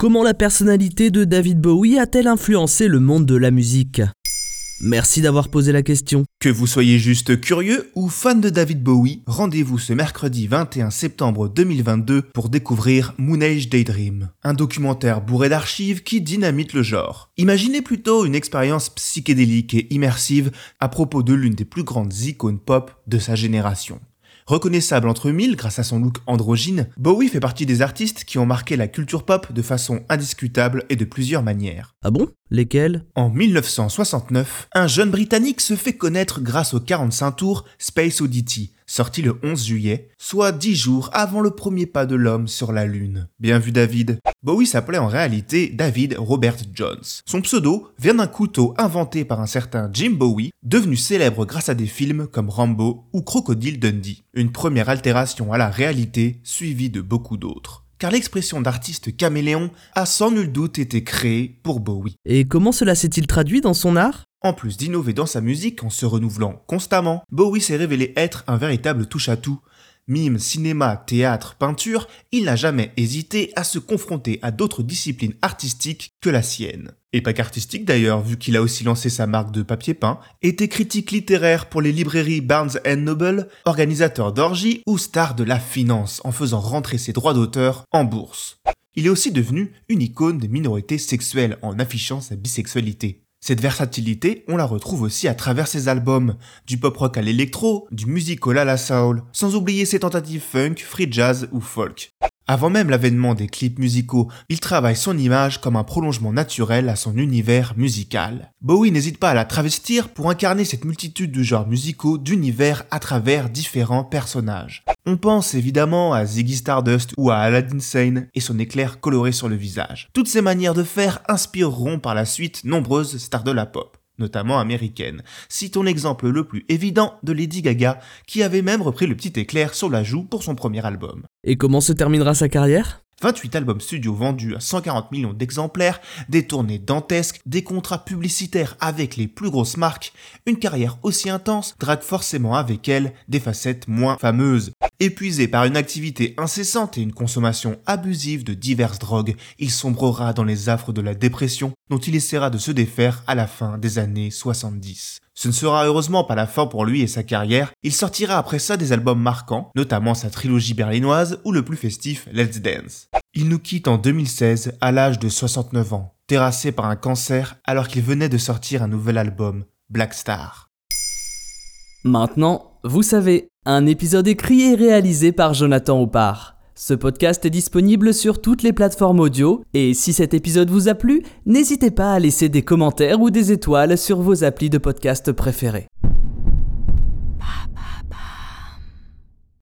Comment la personnalité de David Bowie a-t-elle influencé le monde de la musique? Merci d'avoir posé la question. Que vous soyez juste curieux ou fan de David Bowie, rendez-vous ce mercredi 21 septembre 2022 pour découvrir Moon Age Daydream, un documentaire bourré d'archives qui dynamite le genre. Imaginez plutôt une expérience psychédélique et immersive à propos de l'une des plus grandes icônes pop de sa génération. Reconnaissable entre mille grâce à son look androgyne, Bowie fait partie des artistes qui ont marqué la culture pop de façon indiscutable et de plusieurs manières. Ah bon? Lesquels? En 1969, un jeune Britannique se fait connaître grâce au 45 tours Space Oddity, sorti le 11 juillet, soit 10 jours avant le premier pas de l'homme sur la Lune. Bien vu David. Bowie s'appelait en réalité David Robert Jones. Son pseudo vient d'un couteau inventé par un certain Jim Bowie, devenu célèbre grâce à des films comme Rambo ou Crocodile Dundee. Une première altération à la réalité suivie de beaucoup d'autres car l'expression d'artiste caméléon a sans nul doute été créée pour Bowie. Et comment cela s'est-il traduit dans son art? En plus d'innover dans sa musique en se renouvelant constamment, Bowie s'est révélé être un véritable touche-à-tout. Mime, cinéma, théâtre, peinture, il n'a jamais hésité à se confronter à d'autres disciplines artistiques que la sienne. Et pas qu'artistique d'ailleurs, vu qu'il a aussi lancé sa marque de papier peint, était critique littéraire pour les librairies Barnes Noble, organisateur d'orgies ou star de la finance en faisant rentrer ses droits d'auteur en bourse. Il est aussi devenu une icône des minorités sexuelles en affichant sa bisexualité. Cette versatilité, on la retrouve aussi à travers ses albums, du pop rock à l'électro, du musical à la soul, sans oublier ses tentatives funk, free jazz ou folk. Avant même l'avènement des clips musicaux, il travaille son image comme un prolongement naturel à son univers musical. Bowie n'hésite pas à la travestir pour incarner cette multitude de genres musicaux d'univers à travers différents personnages. On pense évidemment à Ziggy Stardust ou à Aladdin Sane et son éclair coloré sur le visage. Toutes ces manières de faire inspireront par la suite nombreuses stars de la pop notamment américaine. Citons l'exemple le plus évident de Lady Gaga, qui avait même repris le petit éclair sur la joue pour son premier album. Et comment se terminera sa carrière? 28 albums studio vendus à 140 millions d'exemplaires, des tournées dantesques, des contrats publicitaires avec les plus grosses marques, une carrière aussi intense drague forcément avec elle des facettes moins fameuses. Épuisé par une activité incessante et une consommation abusive de diverses drogues, il sombrera dans les affres de la dépression dont il essaiera de se défaire à la fin des années 70. Ce ne sera heureusement pas la fin pour lui et sa carrière, il sortira après ça des albums marquants, notamment sa trilogie berlinoise ou le plus festif Let's Dance. Il nous quitte en 2016 à l'âge de 69 ans, terrassé par un cancer alors qu'il venait de sortir un nouvel album, Black Star. Maintenant, vous savez, un épisode écrit et réalisé par Jonathan Oppard. Ce podcast est disponible sur toutes les plateformes audio et si cet épisode vous a plu, n'hésitez pas à laisser des commentaires ou des étoiles sur vos applis de podcast préférés.